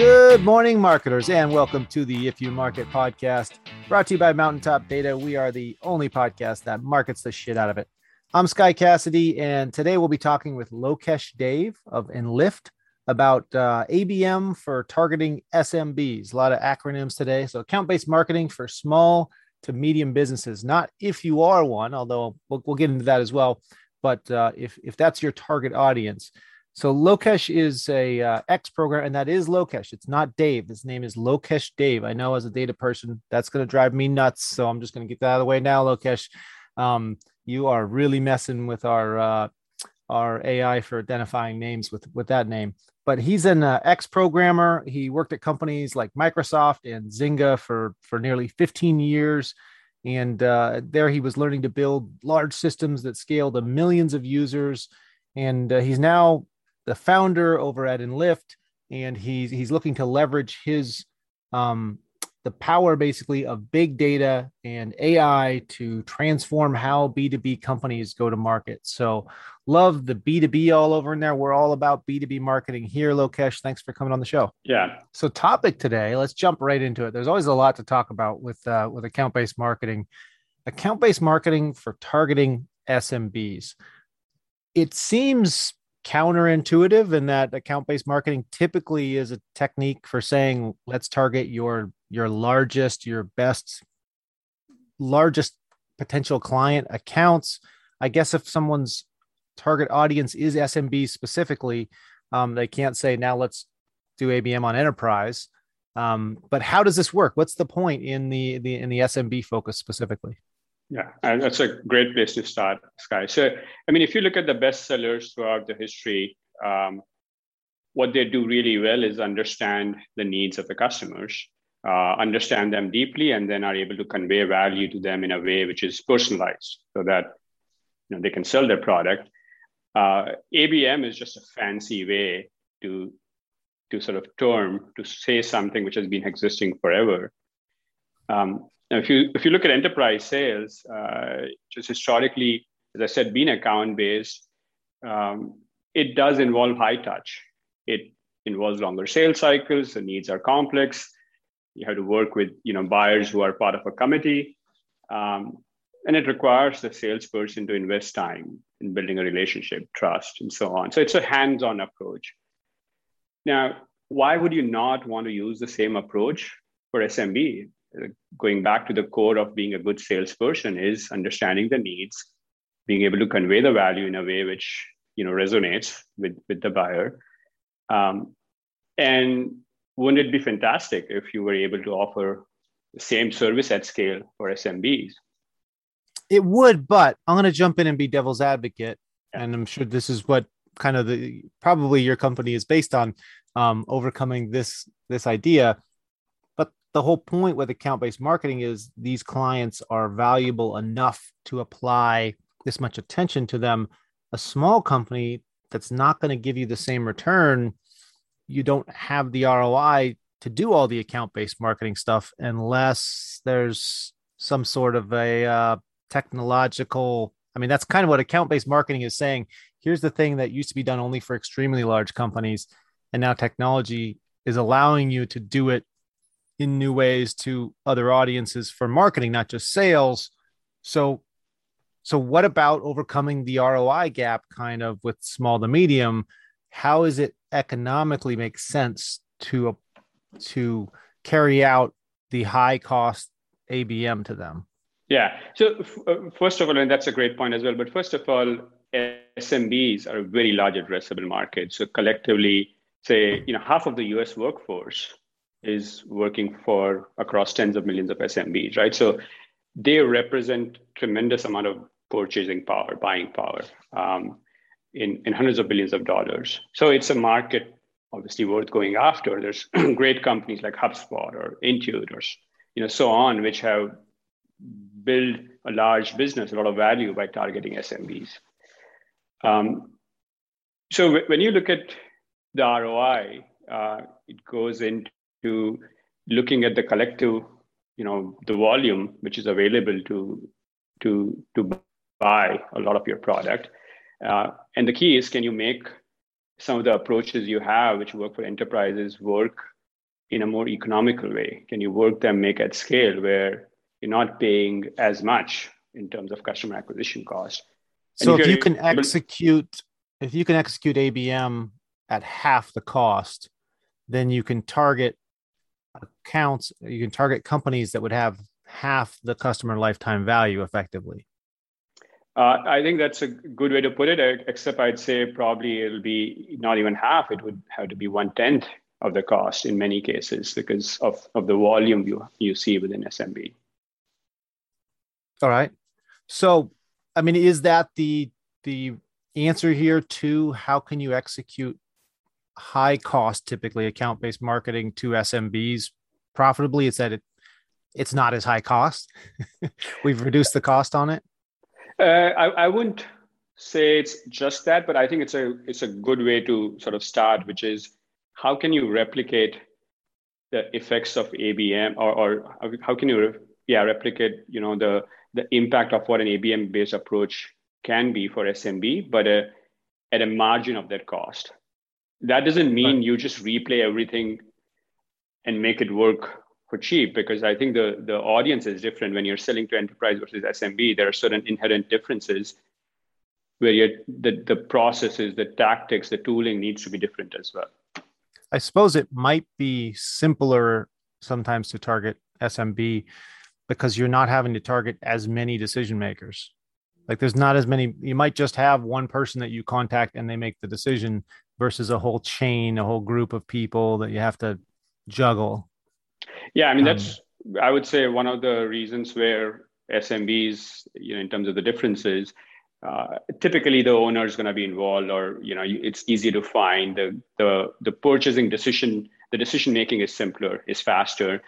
Good morning, marketers, and welcome to the If You Market podcast, brought to you by Mountaintop Data. We are the only podcast that markets the shit out of it. I'm Sky Cassidy, and today we'll be talking with Lokesh Dave of Enlyft about uh, ABM for targeting SMBs. A lot of acronyms today. So, account based marketing for small to medium businesses. Not if you are one, although we'll, we'll get into that as well. But uh, if if that's your target audience, so Lokesh is a uh, X program, and that is Lokesh. It's not Dave. His name is Lokesh Dave. I know as a data person, that's going to drive me nuts. So I'm just going to get that out of the way now, Lokesh. Um, you are really messing with our uh, our AI for identifying names with with that name. But he's an uh, X programmer. He worked at companies like Microsoft and Zynga for for nearly 15 years. And uh, there he was learning to build large systems that scale to millions of users. And uh, he's now the founder over at Enlyft, and he's he's looking to leverage his um, the power basically of big data and AI to transform how B2B companies go to market. So love the B2B all over in there. We're all about B2B marketing here, Lokesh. Thanks for coming on the show. Yeah. So topic today, let's jump right into it. There's always a lot to talk about with uh, with account-based marketing. Account-based marketing for targeting SMBs. It seems counterintuitive in that account-based marketing typically is a technique for saying let's target your your largest your best largest potential client accounts. I guess if someone's target audience is smb specifically um, they can't say now let's do abm on enterprise. Um, but how does this work? What's the point in the, the in the smb focus specifically yeah, and that's a great place to start, Sky. So, I mean, if you look at the best sellers throughout the history, um, what they do really well is understand the needs of the customers, uh, understand them deeply, and then are able to convey value to them in a way which is personalized, so that you know they can sell their product. Uh, ABM is just a fancy way to to sort of term to say something which has been existing forever. Um, now, if you if you look at enterprise sales, uh, just historically, as I said, being account based, um, it does involve high touch. It involves longer sales cycles. The needs are complex. You have to work with you know buyers who are part of a committee, um, and it requires the salesperson to invest time in building a relationship, trust, and so on. So it's a hands-on approach. Now, why would you not want to use the same approach for SMB? Going back to the core of being a good salesperson is understanding the needs being able to convey the value in a way which you know resonates with with the buyer. Um, and wouldn't it be fantastic if you were able to offer the same service at scale for smbs it would but i'm going to jump in and be devil's advocate yeah. and i'm sure this is what kind of the probably your company is based on um, overcoming this this idea the whole point with account based marketing is these clients are valuable enough to apply this much attention to them. A small company that's not going to give you the same return, you don't have the ROI to do all the account based marketing stuff unless there's some sort of a uh, technological. I mean, that's kind of what account based marketing is saying. Here's the thing that used to be done only for extremely large companies. And now technology is allowing you to do it in new ways to other audiences for marketing, not just sales. So, so what about overcoming the ROI gap kind of with small to medium? How is it economically make sense to to carry out the high cost ABM to them? Yeah. So uh, first of all, and that's a great point as well. But first of all, SMBs are a very large addressable market. So collectively, say you know half of the U.S. workforce is working for across tens of millions of SMBs, right? So they represent tremendous amount of purchasing power, buying power um, in, in hundreds of billions of dollars. So it's a market obviously worth going after. There's great companies like HubSpot or Intuit or you know so on, which have built a large business, a lot of value by targeting SMBs. Um, so when you look at the ROI, uh, it goes into to looking at the collective, you know, the volume which is available to to to buy a lot of your product. Uh, and the key is, can you make some of the approaches you have, which work for enterprises, work in a more economical way? Can you work them make at scale where you're not paying as much in terms of customer acquisition cost? so if, if you can execute if you can execute ABM at half the cost, then you can target accounts, you can target companies that would have half the customer lifetime value effectively. Uh, I think that's a good way to put it, except I'd say probably it'll be not even half. It would have to be one tenth of the cost in many cases because of, of the volume you, you see within SMB. All right. So, I mean, is that the the answer here to how can you execute high cost, typically account based marketing to SMBs profitably? It's that it it's not as high cost. We've reduced the cost on it. Uh, I, I wouldn't say it's just that, but I think it's a it's a good way to sort of start, which is how can you replicate the effects of ABM, or, or how can you yeah replicate you know the the impact of what an ABM based approach can be for SMB, but a, at a margin of that cost. That doesn't mean right. you just replay everything and make it work for cheap because I think the, the audience is different when you're selling to enterprise versus SMB. There are certain inherent differences where the, the processes, the tactics, the tooling needs to be different as well. I suppose it might be simpler sometimes to target SMB because you're not having to target as many decision makers. Like there's not as many, you might just have one person that you contact and they make the decision versus a whole chain, a whole group of people that you have to juggle. Yeah, I mean, um, that's, I would say, one of the reasons where SMBs, you know, in terms of the differences, uh, typically the owner is going to be involved or you know it's easy to find the the the purchasing decision the decision making is simpler is faster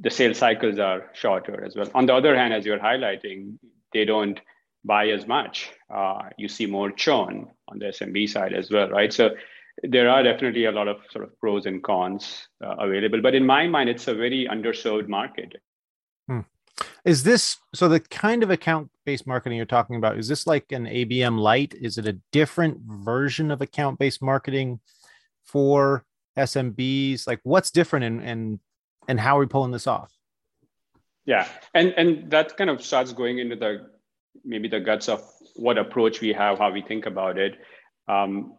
the sales cycles are shorter as well on the other hand as you're highlighting they don't buy as much. Uh, you see more churn on the smb side as well right? So there are definitely a lot of sort of pros and cons uh, available but in my mind it's a very underserved market. Hmm. is this so the kind of account based marketing you're talking about is this like an abm light is it a different version of account based marketing for smbs like what's different and and and how are we pulling this off? Yeah and and that kind of starts going into the maybe the guts of what approach we have how we think about it um,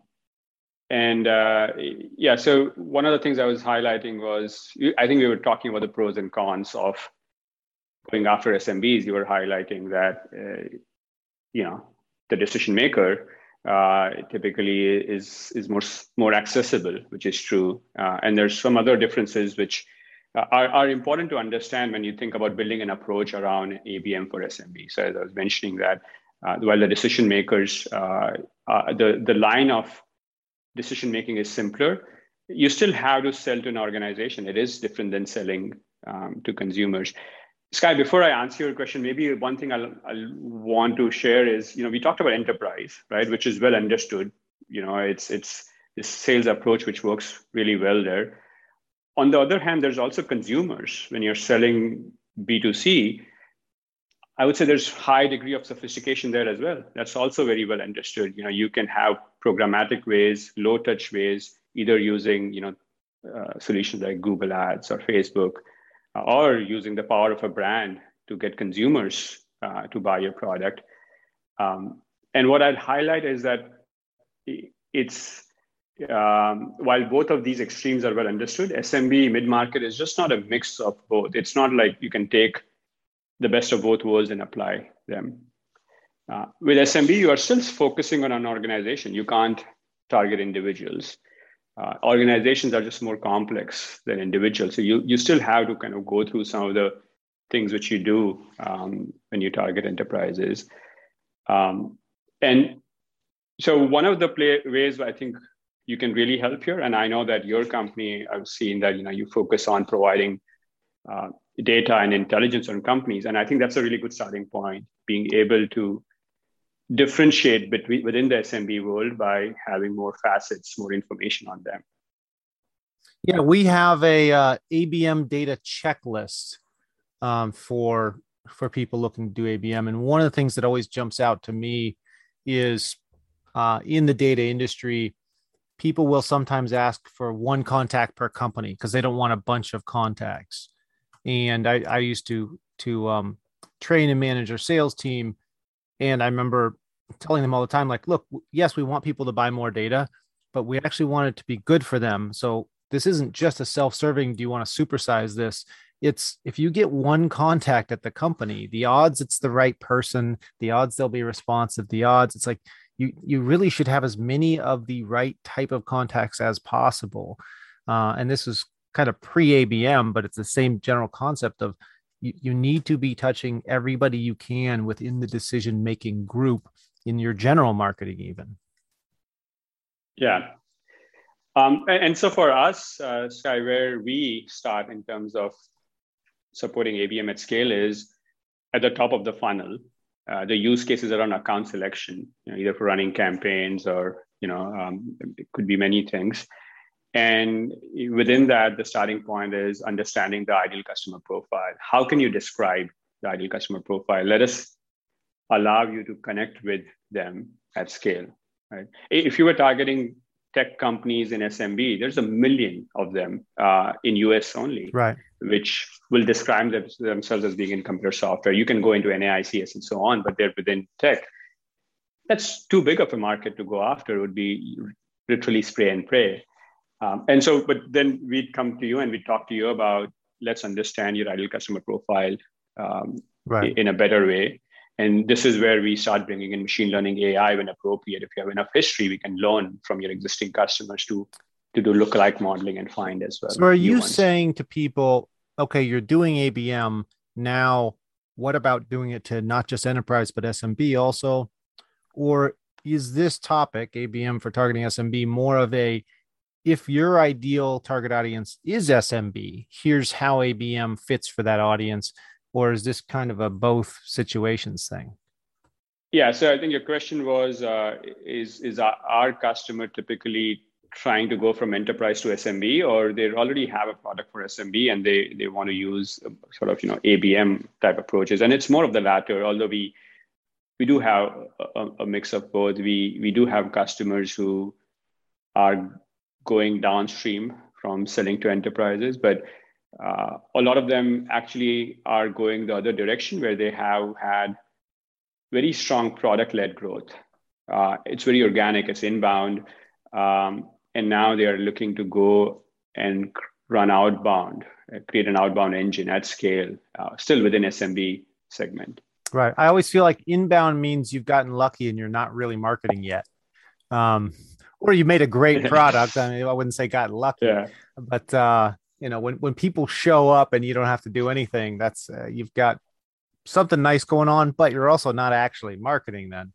and uh, yeah, so one of the things I was highlighting was I think we were talking about the pros and cons of going after SMBs. You were highlighting that uh, you know the decision maker uh, typically is is more more accessible, which is true. Uh, and there's some other differences which are, are important to understand when you think about building an approach around ABM for SMB. So as I was mentioning that uh, while the decision makers, the the line of decision making is simpler. You still have to sell to an organization. It is different than selling um, to consumers. Sky, before I answer your question, maybe one thing I'll, I'll want to share is, you know, we talked about enterprise, right, which is well understood. You know, it's it's this sales approach which works really well there. On the other hand, there's also consumers. When you're selling B2C, I would say there's high degree of sophistication there as well. That's also very well understood. You know, you can have programmatic ways, low touch ways, either using you know uh, solutions like Google Ads or Facebook, uh, or using the power of a brand to get consumers uh, to buy your product. Um, and what I'd highlight is that it's um, while both of these extremes are well understood, SMB mid market is just not a mix of both. It's not like you can take the best of both worlds and apply them. Uh, with SMB, you are still focusing on an organization. You can't target individuals. Uh, organizations are just more complex than individuals. So you, you still have to kind of go through some of the things which you do um, when you target enterprises. Um, and so one of the play, ways I think you can really help here, and I know that your company, I've seen that you know you focus on providing uh, data and intelligence on companies. And I think that's a really good starting point, being able to differentiate between within the SMB world by having more facets, more information on them. Yeah, we have a uh, ABM data checklist um, for for people looking to do ABM, and one of the things that always jumps out to me is uh, in the data industry, people will sometimes ask for one contact per company because they don't want a bunch of contacts. And I, I used to to um, train and manage our sales team, and I remember telling them all the time, like, look, yes, we want people to buy more data, but we actually want it to be good for them. So this isn't just a self-serving. Do you want to supersize this? It's if you get one contact at the company, the odds it's the right person, the odds they'll be responsive, the odds it's like you you really should have as many of the right type of contacts as possible. Uh, and this is kind of pre ABM, but it's the same general concept of you, you need to be touching everybody you can within the decision making group in your general marketing, even. Yeah. Um, and, and, so for us, uh, Sky, where we start in terms of supporting ABM at scale is at the top of the funnel. Uh, the use cases around account selection, you know, either for running campaigns or you know um, it could be many things. And within that, the starting point is understanding the ideal customer profile. How can you describe the ideal customer profile? Let us allow you to connect with them at scale. Right? If you were targeting tech companies in SMB, there's a million of them uh, in US only, right? Which will describe them, themselves as being in computer software. You can go into NAICS and so on, but they're within tech. That's too big of a market to go after. It would be literally spray and pray. Um, and so, but then we'd come to you and we'd talk to you about let's understand your ideal customer profile um, right. in a better way. And this is where we start bringing in machine learning AI when appropriate. If you have enough history, we can learn from your existing customers to to do lookalike modeling and find as well. So, are you ones. saying to people, okay, you're doing ABM now? What about doing it to not just enterprise but SMB also? Or is this topic ABM for targeting SMB more of a if your ideal target audience is SMB, here's how ABM fits for that audience? Or is this kind of a both situations thing? Yeah, so I think your question was uh, is is our, our customer typically trying to go from enterprise to SMB, or they already have a product for SMB and they they want to use sort of you know ABM type approaches, and it's more of the latter. Although we we do have a, a mix of both. We we do have customers who are going downstream from selling to enterprises, but uh, a lot of them actually are going the other direction where they have had very strong product led growth. Uh, it's very organic, it's inbound. Um, and now they are looking to go and run outbound, uh, create an outbound engine at scale, uh, still within SMB segment. Right. I always feel like inbound means you've gotten lucky and you're not really marketing yet. Um, or you made a great product. I mean, I wouldn't say got lucky, yeah. but uh, you know, when when people show up and you don't have to do anything, that's uh, you've got something nice going on, but you're also not actually marketing then.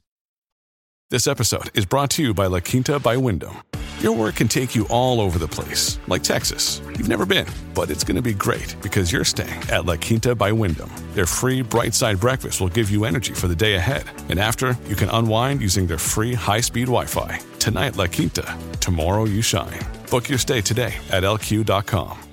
This episode is brought to you by La Quinta by Wyndham. Your work can take you all over the place, like Texas. You've never been, but it's going to be great because you're staying at La Quinta by Wyndham. Their free bright side breakfast will give you energy for the day ahead. And after, you can unwind using their free high speed Wi Fi. Tonight, La Quinta. Tomorrow, you shine. Book your stay today at lq.com.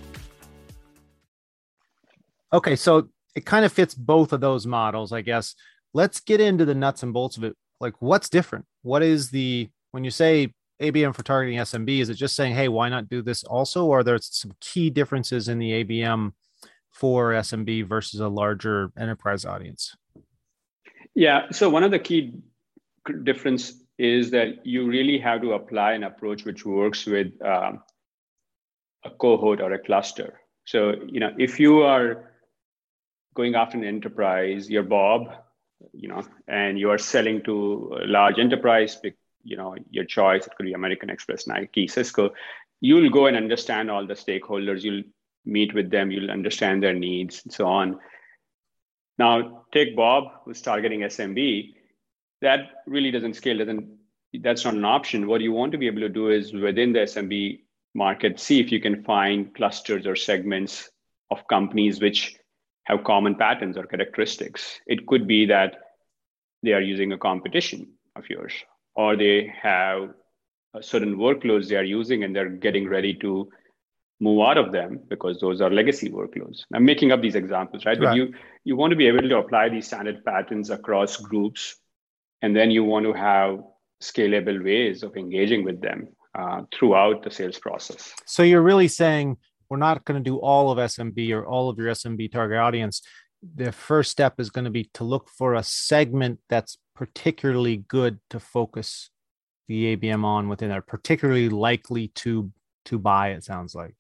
Okay, so it kind of fits both of those models, I guess. Let's get into the nuts and bolts of it. Like, what's different? What is the, when you say ABM for targeting SMB? Is it just saying, hey, why not do this also? Or are there some key differences in the ABM for SMB versus a larger enterprise audience? Yeah. So one of the key difference is that you really have to apply an approach which works with um, a cohort or a cluster. So you know, if you are going after an enterprise, you're Bob, you know, and you are selling to a large enterprise you know your choice. It could be american express nike cisco. You'll go and understand all the stakeholders. You'll meet with them. You'll understand their needs and so on. Now take bob who's targeting smb that really doesn't scale doesn't that's not an option. What you want to be able to do is within the smb market see if you can find clusters or segments of companies which have common patterns or characteristics it could be that they are using a competition of yours or they have certain workloads they are using and they're getting ready to move out of them because those are legacy workloads. I'm making up these examples, right? right? But you you want to be able to apply these standard patterns across groups, and then you want to have scalable ways of engaging with them. uh, throughout the sales process. So you're really saying we're not going to do all of SMB or all of your SMB target audience. The first step is going to be to look for a segment that's particularly good to focus the ABM on within there, particularly likely to to buy. It sounds like.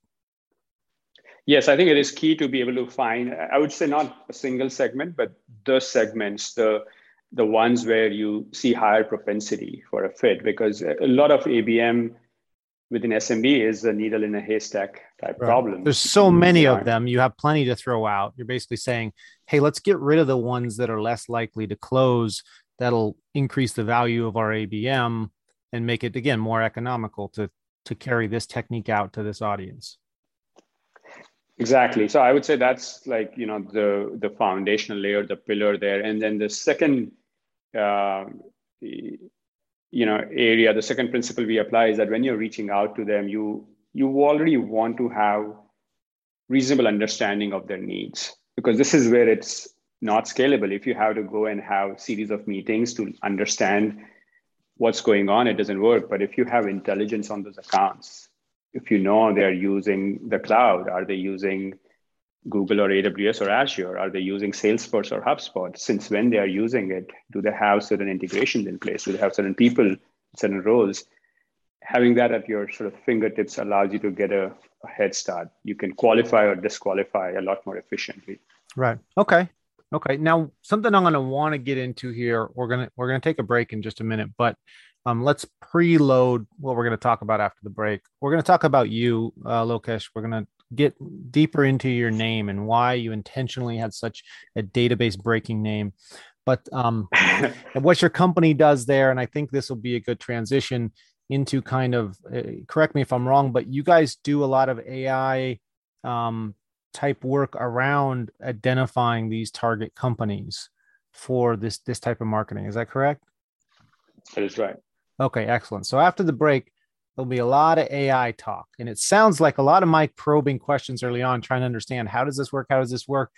Yes, I think it is key to be able to find. I would say not a single segment, but the segments, the the ones where you see higher propensity for a fit, because a lot of ABM within SMB is a needle in a haystack type right. problem. There's so many of them. You have plenty to throw out. You're basically saying, hey, let's get rid of the ones that are less likely to close. That'll increase the value of our ABM and make it again more economical to to carry this technique out to this audience. Exactly. So I would say that's like you know the the foundational layer, the pillar there, and then the second. Uh, you know area the second principle we apply is that when you're reaching out to them you you already want to have reasonable understanding of their needs because this is where it's not scalable. If you have to go and have series of meetings to understand what's going on it doesn't work. But if you have intelligence on those accounts if you know they're using the cloud are they using Google or AWS or Azure? Are they using Salesforce or HubSpot? Since when they are using it? Do they have certain integrations in place? Do they have certain people, certain roles? Having that at your sort of fingertips allows you to get a, a head start. You can qualify or disqualify a lot more efficiently. Right. Okay. Okay. Now, something I'm going to want to get into here. We're gonna we're gonna take a break in just a minute, but um, let's preload what we're going to talk about after the break. We're going to talk about you, uh, Lokesh. We're going to get deeper into your name and why you intentionally had such a database breaking name. But um, what your company does there and i think this will be a good transition into kind of uh, correct me if i'm wrong but you guys do a lot of ai um, type work around identifying these target companies for this this type of marketing. Is that correct? That is right. Okay excellent. So after the break there'll be a lot of AI talk. And it sounds like a lot of my probing questions early on, trying to understand how does this work? How does this work?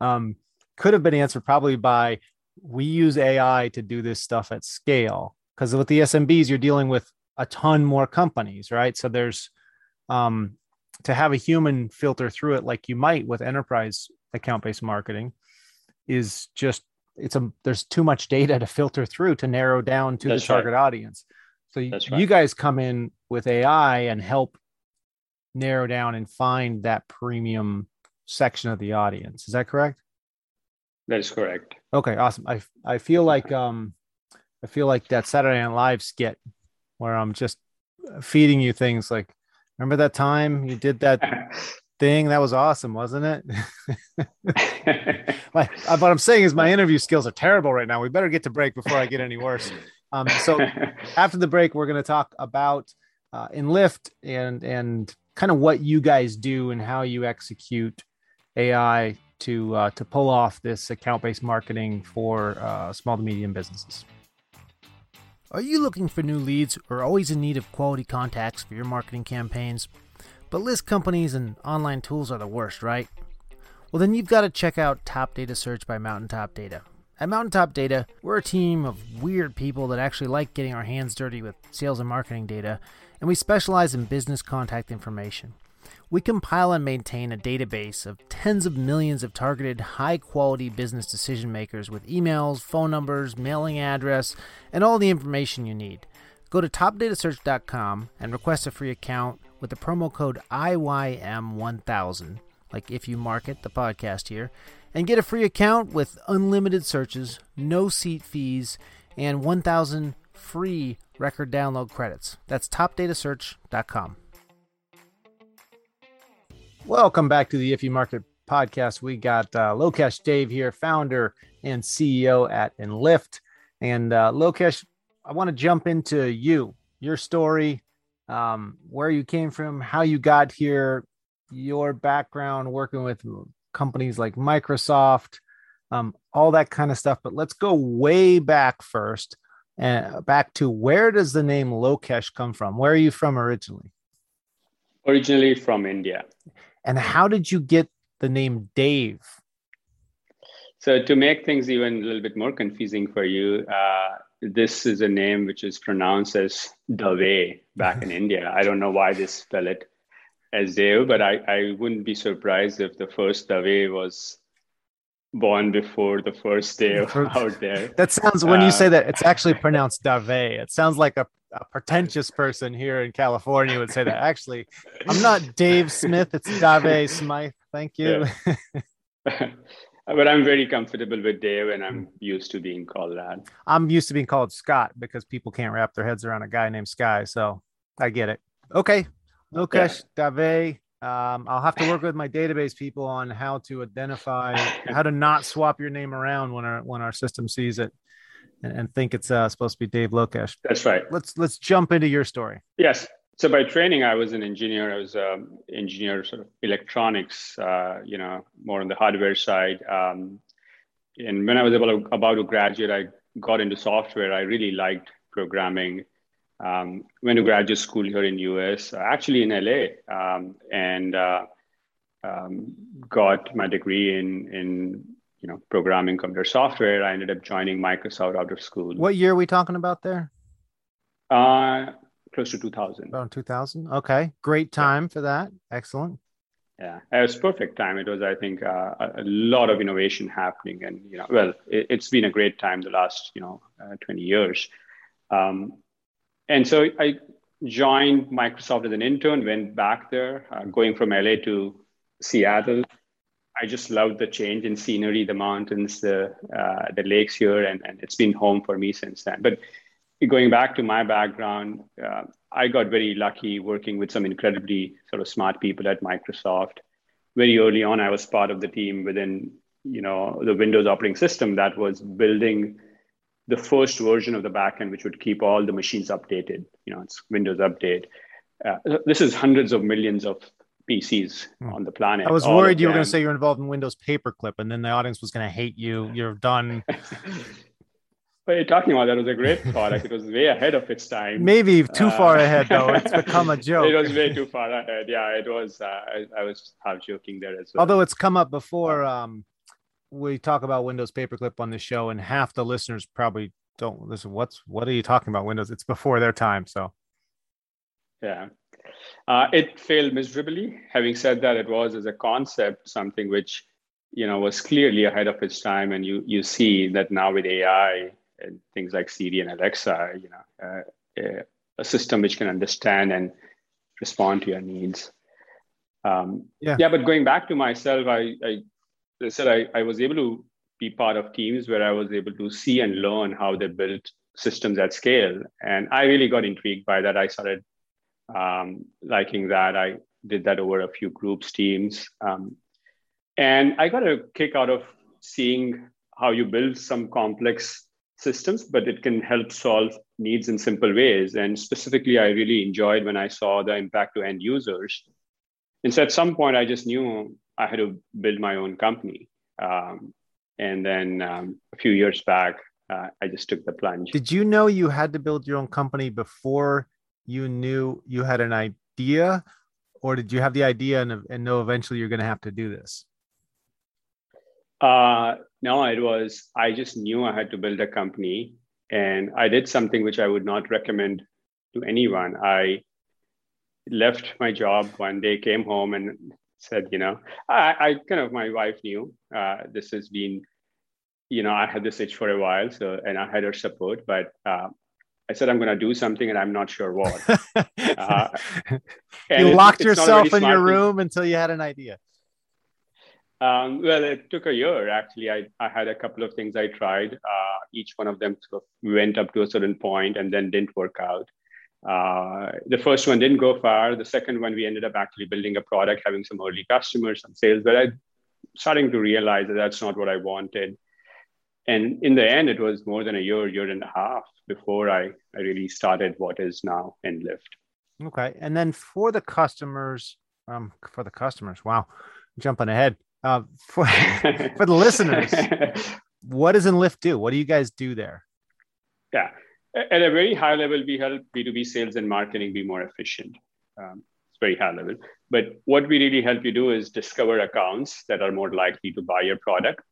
Um, could have been answered probably by we use AI to do this stuff at scale. Because with the SMBs, you're dealing with a ton more companies, right? So there's um, to have a human filter through it like you might with enterprise account based marketing is just it's a there's too much data to filter through to narrow down to That's the target right. audience. So right. you guys come in with AI and help narrow down and find that premium section of the audience. Is that correct? That is correct. Okay, awesome. I I feel like um I feel like that Saturday Night Live skit where I'm just feeding you things like remember that time you did that thing that was awesome wasn't it like what i'm saying is my interview skills are terrible right now we better get to break before i get any worse um, so after the break, we're going to talk about uh, Enlyft and and kind of what you guys do and how you execute AI to uh, to pull off this account based marketing for uh, small to medium businesses. Are you looking for new leads or always in need of quality contacts for your marketing campaigns? But list companies and online tools are the worst, right? Well, then you've got to check out Top Data Search by Mountaintop Data. At Mountaintop Data, we're a team of weird people that actually like getting our hands dirty with sales and marketing data, and we specialize in business contact information. We compile and maintain a database of tens of millions of targeted, high quality business decision makers with emails, phone numbers, mailing address, and all the information you need. Go to topdatasearch.com and request a free account with the promo code IYM1000, like if you market the podcast here, and get a free account with unlimited searches, no seat fees, and 1,000 free record download credits. That's topdatasearch.com. Welcome back to the If You Market podcast. We got uh, Lokesh Dave here, founder and CEO at Enlyft. And uh, Lokesh, I want to jump into you, your story, um, where you came from, how you got here, your background working with companies like Microsoft, um, all that kind of stuff. But let's go way back first, uh, back to where does the name Lokesh come from? Where are you from originally? Originally from India. And how did you get the name Dave? So to make things even a little bit more confusing for you, uh, this is a name which is pronounced as Dave back in India. I don't know why they spell it as Dave, but I, I wouldn't be surprised if the first Dave was born before the first day out there. That sounds when uh, you say that it's actually pronounced Dave. It sounds like a, a, pretentious person here in California would say that. Actually, I'm not Dave Smith. It's Dave Smythe. Thank you. Yeah. but I'm very comfortable with Dave, and I'm used to being called that. I'm used to being called Scott because people can't wrap their heads around a guy named Sky. So I get it. Okay, Lokesh yeah. Dave. Um, I'll have to work with my database people on how to identify how to not swap your name around when our when our system sees it and, and think it's uh, supposed to be Dave Lokesh. That's right. Let's let's jump into your story. Yes. So by training, I was an engineer. I was an um, engineer, sort of electronics. Uh, you know, more on the hardware side. Um, and when I was about, about to graduate, I got into software. I really liked programming um, went to graduate school here in US, uh, actually in LA, um, and uh, um, got my degree in in you know programming computer software. I ended up joining Microsoft out of school. What year are we talking about there? Uh, close to 2000. Around 2000. Okay, great time yeah. for that. Excellent. Yeah, it was perfect time. It was, I think, uh, a, lot of innovation happening, and you know, well, it, has been a great time the last you know uh, 20 years. Um, and so I joined Microsoft as an intern, went back there, uh, going from LA to Seattle. I just loved the change in scenery, the mountains, the uh, the lakes here, and, and it's been home for me since then. But going back to my background, uh, I got very lucky working with some incredibly sort of smart people at Microsoft. Very early on, I was part of the team within you know the Windows operating system that was building the first version of the backend, which would keep all the machines updated. You know, it's Windows Update. Uh, this is hundreds of millions of PCs hmm. on the planet. I was worried you were going to say you're involved in Windows Paperclip, and then the audience was going to hate you. You're done. What you're talking about that was a great product. It was way ahead of its time. Maybe too uh, far ahead, though. It's become a joke. it was way too far ahead. Yeah, it was. Uh, I, I, was half joking there as well. Although it's come up before. Um, we talk about Windows Paperclip on the show, and half the listeners probably don't listen. What's what are you talking about? Windows? It's before their time, so. Yeah, uh, it failed miserably. Having said that, it was as a concept something which you know was clearly ahead of its time, and you you see that now with AI and things like Siri and Alexa, you know, uh, a system which can understand and respond to your needs. Um, yeah. yeah, but going back to myself, I, I I said I, I was able to be part of teams where I was able to see and learn how they built systems at scale. And I really got intrigued by that. I started um, liking that. I did that over a few groups, teams. Um, and I got a kick out of seeing how you build some complex systems, but it can help solve needs in simple ways. And specifically, I really enjoyed when I saw the impact to end users. And so at some point, I just knew I had to build my own company. Um, and then um, a few years back, uh, I just took the plunge. Did you know you had to build your own company before you knew you had an idea? Or did you have the idea and, and know eventually you're going to have to do this? Uh, no, it was, I just knew I had to build a company. And I did something which I would not recommend to anyone. I left my job one day, came home, and said, you know, I, I kind of, my wife knew uh, this has been, you know, I had this itch for a while. So, and I had her support, but uh, I said, I'm going to do something and I'm not sure what. uh, you locked yourself in your room thing. until you had an idea. Um, well, it took a year actually. I, I had a couple of things I tried. Uh, each one of them sort of went up to a certain point and then didn't work out. Uh, the first one didn't go far. The second one, we ended up actually building a product, having some early customers, some sales, but I starting to realize that that's not what I wanted. And in the end, it was more than a year, year and a half before I, I really started what is now Enlyft. Okay. And then for the customers, um, for the customers, wow, jumping ahead. Uh, for, for the listeners, what does Enlyft do? What do you guys do there? Yeah at a very high level, we help B2B sales and marketing be more efficient. Um, it's very high level. But what we really help you do is discover accounts that are more likely to buy your product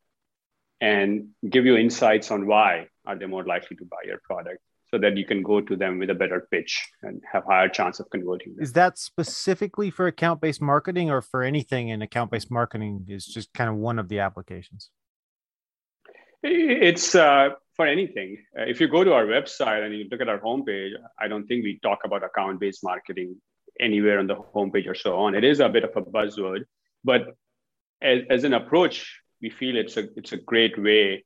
and give you insights on why are they more likely to buy your product so that you can go to them with a better pitch and have higher chance of converting them. Is that specifically for account-based marketing or for anything in account-based marketing is just kind of one of the applications? It's uh, for anything. Uh, if you go to our website and you look at our homepage, I don't think we talk about account-based marketing anywhere on the homepage or so on. It is a bit of a buzzword, but as, as an approach, we feel it's a it's a great way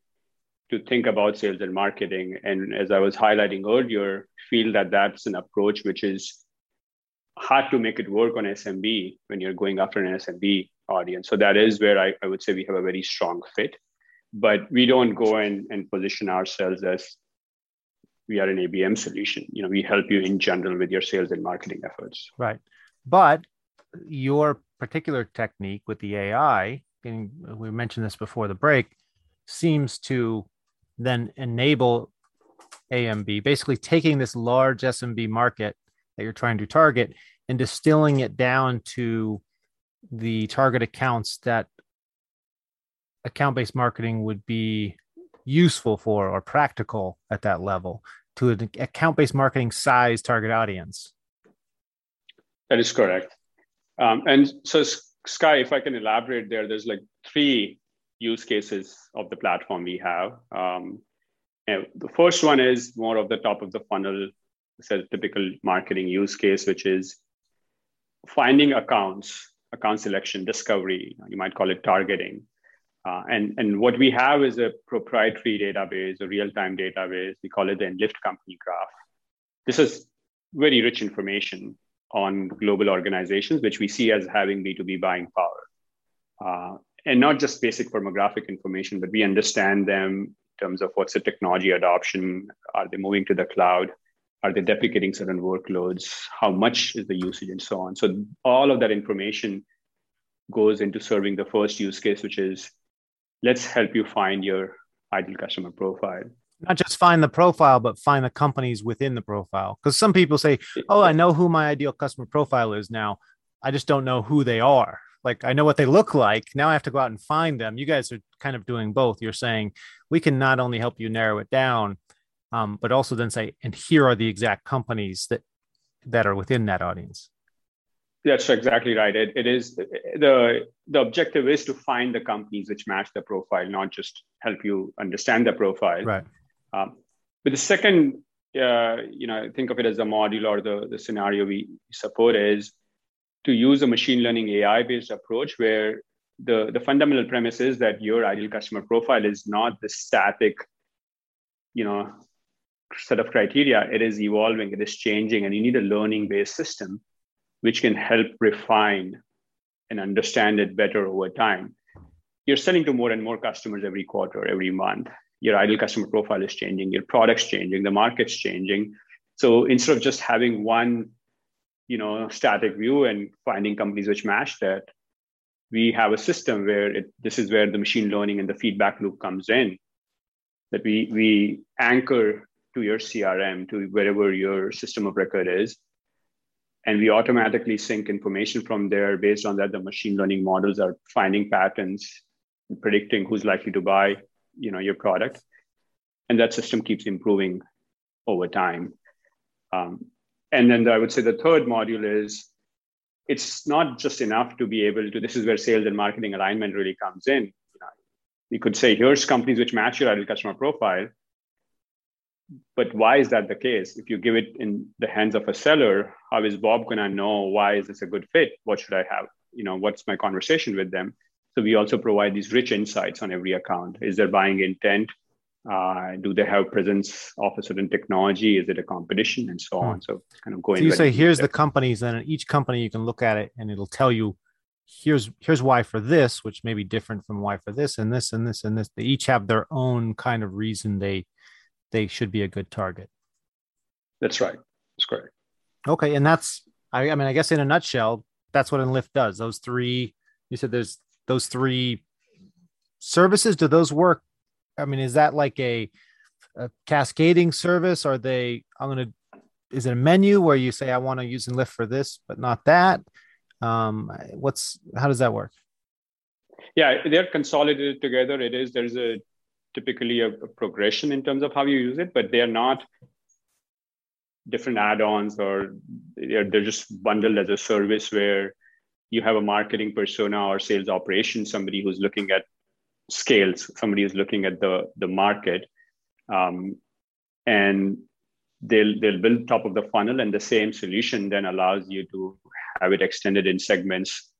to think about sales and marketing. And as I was highlighting earlier, feel that that's an approach which is hard to make it work on SMB when you're going after an SMB audience. So that is where I, I would say we have a very strong fit. But we don't go in and position ourselves as we are an ABM solution. You know, we help you in general with your sales and marketing efforts. Right. But your particular technique with the AI, and we mentioned this before the break, seems to then enable AMB, basically taking this large SMB market that you're trying to target and distilling it down to the target accounts that account based marketing would be useful for or practical at that level to an account based marketing size target audience. That is correct. Um, and so, Sky, if I can elaborate there, there's like three use cases of the platform we have. Um, the first one is more of the top of the funnel, a typical marketing use case, which is finding accounts, account selection, discovery. You might call it targeting. Uh, and, and what we have is a proprietary database, a real-time database. We call it the Enlyft Company Graph. This is very rich information on global organizations, which we see as having B2B buying power. Uh, and not just basic firmographic information, but we understand them in terms of what's the technology adoption, are they moving to the cloud, are they deprecating certain workloads, how much is the usage, and so on. So all of that information goes into serving the first use case, which is let's help you find your ideal customer profile. Not just find the profile, but find the companies within the profile. Because some people say, oh, I know who my ideal customer profile is now. I just don't know who they are like I know what they look like. Now I have to go out and find them. You guys are kind of doing both. You're saying we can not only help you narrow it down, um, but also then say, and here are the exact companies that that are within that audience. That's exactly right. It, it is the the objective is to find the companies which match the profile, not just help you understand the profile. Right. Um, but the second, uh, you know, think of it as a module or the the scenario we support is to use a machine learning AI based approach where the, the fundamental premise is that your ideal customer profile is not the static, you know, set of criteria. It is evolving, it is changing, and you need a learning based system which can help refine and understand it better over time. You're selling to more and more customers every quarter, every month. Your ideal customer profile is changing, your product's changing, the market's changing. So instead of just having one you know static view and finding companies which match that we have a system where it, this is where the machine learning and the feedback loop comes in that we we anchor to your crm to wherever your system of record is and we automatically sync information from there based on that the machine learning models are finding patterns and predicting who's likely to buy you know your product and that system keeps improving over time um, and then I would say the third module is it's not just enough to be able to, this is where sales and marketing alignment really comes in. You could say, here's companies which match your ideal customer profile. But why is that the case? If you give it in the hands of a seller, how is Bob going to know why is this a good fit? What should I have? You know, what's my conversation with them? So we also provide these rich insights on every account. Is there buying intent? Uh, do they have presence of a certain technology? Is it a competition and so hmm. on? So kind of going. So you say here's the companies, and each company you can look at it, and it'll tell you here's here's why for this, which may be different from why for this, and this, and this, and this. They each have their own kind of reason they they should be a good target. That's right. That's correct. Okay, and that's I, I mean I guess in a nutshell, that's what Enlyft does. Those three you said there's those three services. Do those work I mean, is that like a, a cascading service? Are they, I'm going to, is it a menu where you say, I want to use Enlyft for this, but not that? Um, what's, how does that work? Yeah, they're consolidated together. It is, there's a typically a, a progression in terms of how you use it, but they're not different add-ons or they're, they're just bundled as a service where you have a marketing persona or sales operations, somebody who's looking at scales, somebody who's looking at the, the market. Um, and they'll, they'll build top of the funnel and the same solution then allows you to have it extended in segments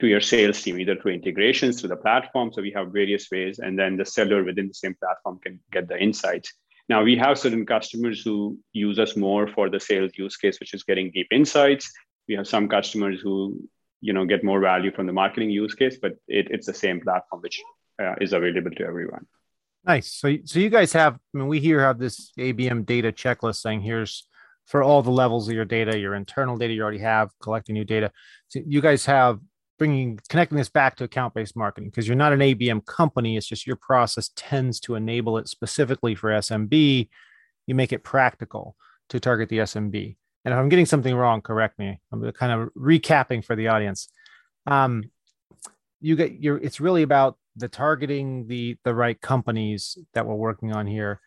to your sales team, either through integrations to the platform. So we have various ways, and then the seller within the same platform can get the insights. Now we have certain customers who use us more for the sales use case, which is getting deep insights. We have some customers who you know get more value from the marketing use case, but it, it's the same platform which uh, is available to everyone. Nice. So, so you guys have. I mean, we here have this ABM data checklist saying here's for all the levels of your data, your internal data you already have, collecting new data. So you guys have bringing connecting this back to account based marketing because you're not an ABM company. It's just your process tends to enable it specifically for SMB. You make it practical to target the SMB. And if I'm getting something wrong, correct me. I'm kind of recapping for the audience. Um, you get your. It's really about the targeting the the right companies that we're working on here,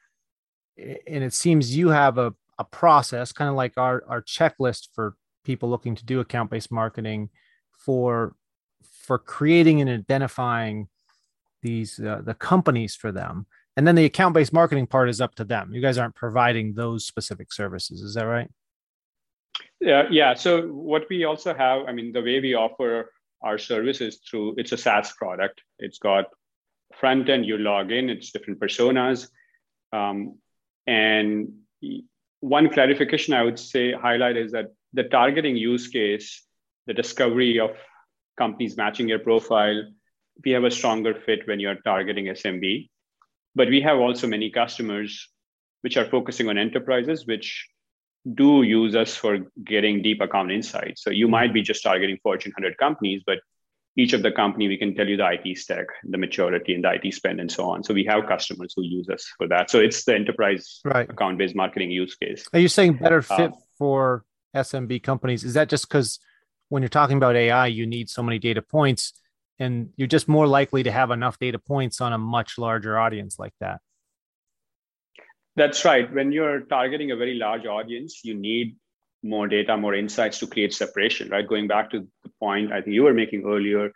and it seems you have a a process, kind of like our our checklist for people looking to do account based marketing for for creating and identifying these uh, the companies for them and then the account based marketing part is up to them you guys aren't providing those specific services is that right yeah, yeah. So what we also have, I mean, the way we offer our services through it's a SaaS product. It's got front end, you log in, it's different personas. Um, and one clarification I would say highlight is that the targeting use case, the discovery of companies matching your profile, we have a stronger fit when you're targeting SMB. But we have also many customers which are focusing on enterprises, which do use us for getting deep account insights. So you might be just targeting Fortune 100 companies, but each of the company we can tell you the IT stack, the maturity, and the IT spend, and so on. So we have customers who use us for that. So it's the enterprise right. account-based marketing use case. Are you saying better fit um, for SMB companies? Is that just because when you're talking about AI, you need so many data points, and you're just more likely to have enough data points on a much larger audience like that? That's right. When you're targeting a very large audience, you need more data, more insights to create separation, right? Going back to the point I think you were making earlier,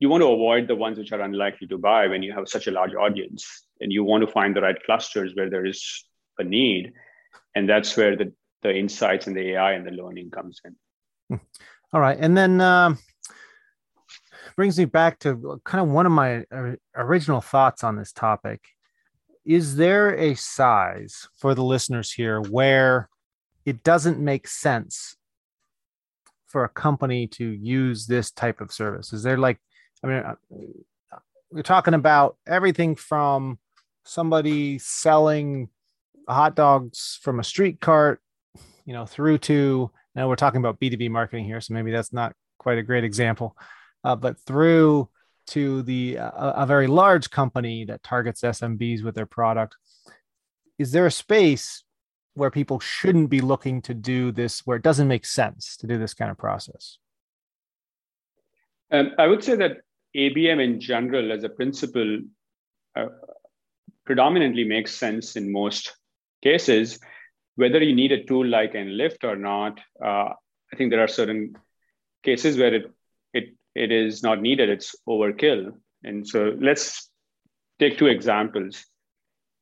you want to avoid the ones which are unlikely to buy when you have such a large audience. And you want to find the right clusters where there is a need. And that's where the, the insights and the AI and the learning comes in. Hmm. All right. And then um, brings me back to kind of one of my uh, original thoughts on this topic is there a size for the listeners here where it doesn't make sense for a company to use this type of service? Is there like, I mean, uh, we're talking about everything from somebody selling hot dogs from a street cart, you know, through to now we're talking about B2B marketing here, so maybe that's not quite a great example, uh, but through to the uh, a very large company that targets SMBs with their product. Is there a space where people shouldn't be looking to do this, where it doesn't make sense to do this kind of process? Um, I would say that ABM in general, as a principle, uh, predominantly makes sense in most cases. Whether you need a tool like Enlyft or not, uh, I think there are certain cases where it it, it is not needed, it's overkill. And so let's take two examples.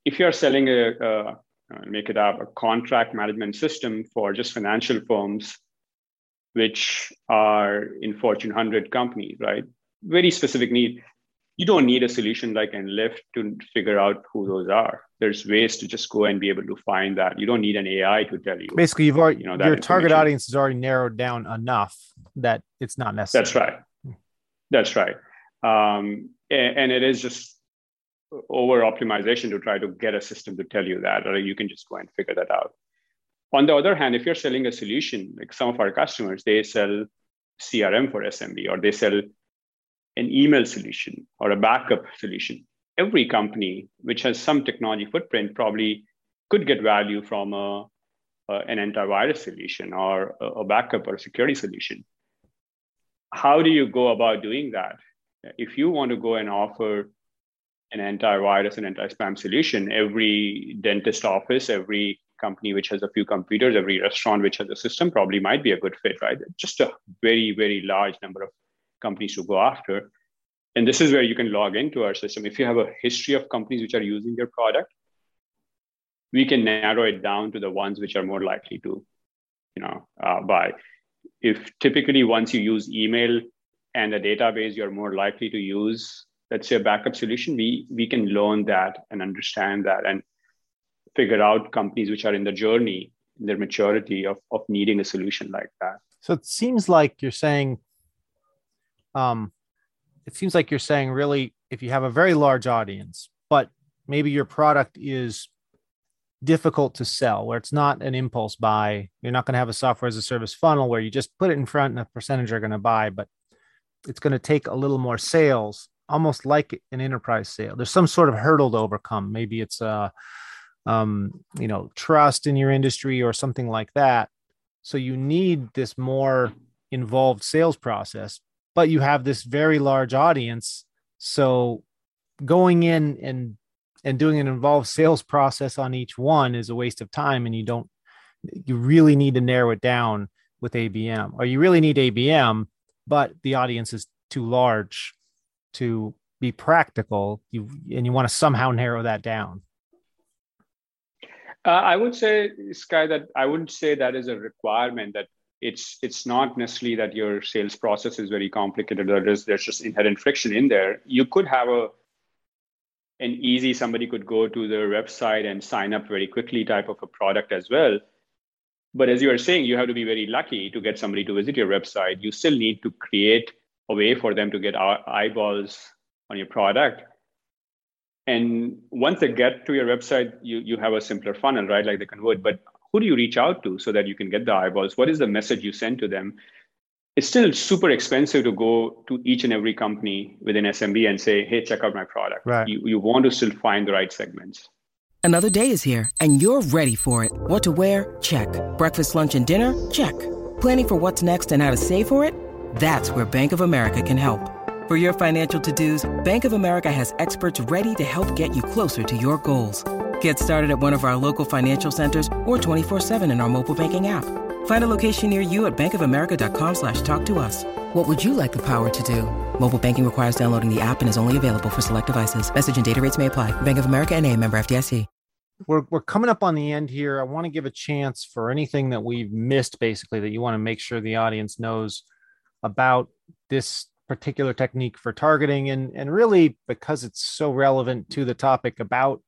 If you're selling a, a make it up, a contract management system for just financial firms, which are in Fortune 100 companies, right? Very specific need. You don't need a solution like Enlyft to figure out who those are. There's ways to just go and be able to find that. You don't need an AI to tell you. Basically, you've already you know your target audience is already narrowed down enough that it's not necessary. That's right. That's right. Um, and, and, it is just over optimization to try to get a system to tell you that, or you can just go and figure that out. On the other hand, if you're selling a solution, like some of our customers, they sell CRM for SMB or they sell an email solution or a backup solution. Every company which has some technology footprint probably could get value from a, a an antivirus solution or a, a backup or security solution how do you go about doing that? If you want to go and offer an antivirus and anti-spam solution, every dentist office, every company which has a few computers, every restaurant which has a system probably might be a good fit, right? Just a very, very large number of companies to go after. And this is where you can log into our system. If you have a history of companies which are using your product, we can narrow it down to the ones which are more likely to, you know, uh, buy. If typically once you use email and a database, you're more likely to use, let's say, a backup solution. We we can learn that and understand that and figure out companies which are in the journey, in their maturity of of needing a solution like that. So it seems like you're saying, um, it seems like you're saying really, if you have a very large audience, but maybe your product is difficult to sell where it's not an impulse buy. You're not going to have a software as a service funnel where you just put it in front and a percentage are going to buy but it's going to take a little more sales almost like an enterprise sale. There's some sort of hurdle to overcome. Maybe it's a um, you know trust in your industry or something like that. So you need this more involved sales process but you have this very large audience. So going in and and doing an involved sales process on each one is a waste of time and you don't you really need to narrow it down with abm or you really need abm but the audience is too large to be practical. You and you want to somehow narrow that down. Uh, i would say sky that i wouldn't say that is a requirement that it's it's not necessarily that your sales process is very complicated or there's, there's just inherent friction in there. You could have a an easy somebody could go to their website and sign up very quickly type of a product as well. But as you are saying you have to be very lucky to get somebody to visit your website. You still need to create a way for them to get eyeballs on your product. And once they get to your website you you have a simpler funnel right? Like they convert but who do you reach out to so that you can get the eyeballs what is the message you send to them it's still super expensive to go to each and every company within SMB and say, hey, check out my product. Right. You, you want to still find the right segments. Another day is here and you're ready for it. What to wear? Check. Breakfast, lunch, and dinner? Check. Planning for what's next and how to save for it? That's where Bank of America can help. For your financial to dos, Bank of America has experts ready to help get you closer to your goals. Get started at one of our local financial centers or 24 7 in our mobile banking app. Find a location near you at bankofamerica.com slash talk to us. What would you like the power to do? Mobile banking requires downloading the app and is only available for select devices. Message and data rates may apply. Bank of America and a member FDIC. We're, we're coming up on the end here. I want to give a chance for anything that we've missed, basically, that you want to make sure the audience knows about this particular technique for targeting. And, and really, because it's so relevant to the topic about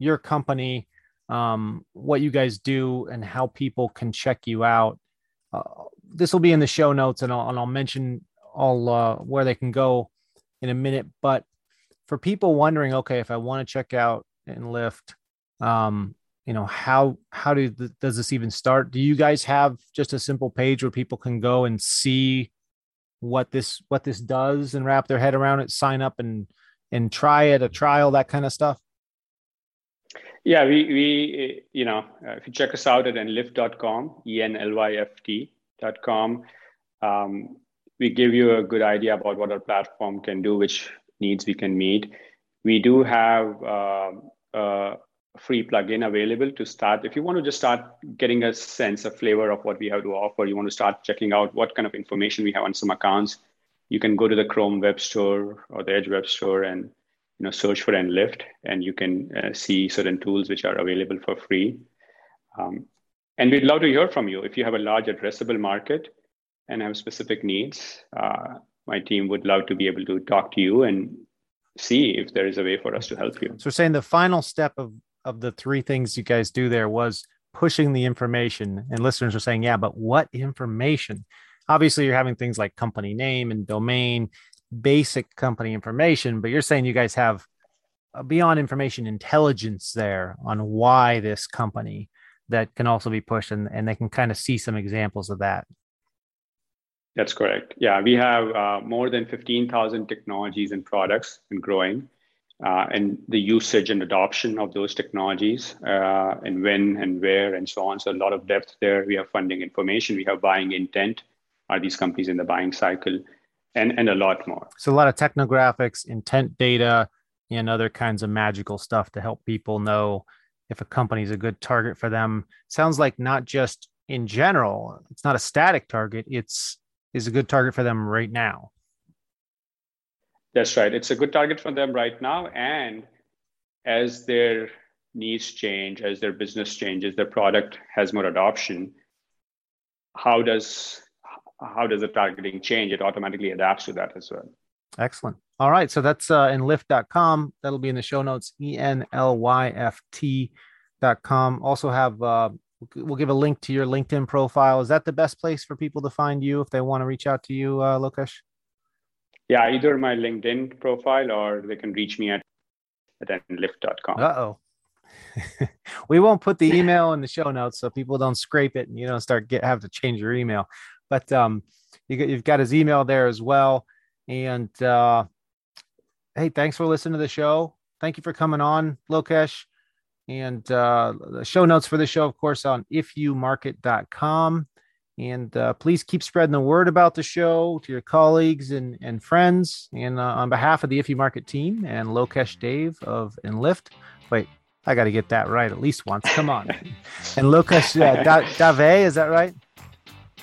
your company um, what you guys do and how people can check you out. Uh, this will be in the show notes, and I'll, and I'll mention all uh, where they can go in a minute. But for people wondering, okay, if I want to check out Enlyft, um, you know, how how do does this even start? Do you guys have just a simple page where people can go and see what this what this does and wrap their head around it, sign up and and try it, a trial, that kind of stuff? Yeah, we, we you know, uh, if you check us out at enlyft.com, E-N-L-Y-F-T.com, um, we give you a good idea about what our platform can do, which needs we can meet. We do have uh, a free plugin available to start. If you want to just start getting a sense, a flavor of what we have to offer, you want to start checking out what kind of information we have on some accounts, you can go to the Chrome Web Store or the Edge Web Store and you know search for Enlyft, and you can uh, see certain tools which are available for free. Um, and we'd love to hear from you if you have a large addressable market and have specific needs. Uh, my team would love to be able to talk to you and see if there is a way for us to help you. So, saying the final step of of the three things you guys do there was pushing the information, and listeners are saying, "Yeah, but what information?" Obviously, you're having things like company name and domain basic company information, but you're saying you guys have beyond information intelligence there on why this company that can also be pushed and, and they can kind of see some examples of that. That's correct. Yeah, we have uh, more than 15,000 technologies and products and growing. Uh, and the usage and adoption of those technologies uh, and when and where and so on. So a lot of depth there. We have funding information. We have buying intent. Are these companies in the buying cycle? And and a lot more. So a lot of technographics, intent data, and other kinds of magical stuff to help people know if a company is a good target for them. Sounds like not just in general, it's not a static target, it's is a good target for them right now. That's right. It's a good target for them right now. And as their needs change, as their business changes, their product has more adoption, how does how does the targeting change? It automatically adapts to that as well. Excellent. All right. So that's uh, enlyft.com. That'll be in the show notes, E N L Y F T.com. Also, have uh, we'll give a link to your LinkedIn profile. Is that the best place for people to find you if they want to reach out to you, uh, Lokesh? Yeah, either my LinkedIn profile or they can reach me at, at enlyft.com. Uh oh. we won't put the email in the show notes so people don't scrape it and you don't start get have to change your email. But um, you, you've got his email there as well. And uh, hey, thanks for listening to the show. Thank you for coming on, Lokesh. And uh, the show notes for the show, of course, on ifyoumarket.com. And uh, please keep spreading the word about the show to your colleagues and, and friends. And uh, on behalf of the If You Market team and Lokesh Dave of Enlyft, wait, I got to get that right at least once. Come on. and Lokesh uh, Dave, is that right?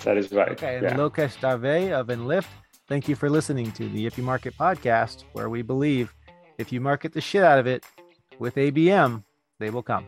That is right. Okay. And yeah. Lokesh Dave of Enlyft, thank you for listening to the If You Market podcast, where we believe if you market the shit out of it with ABM, they will come.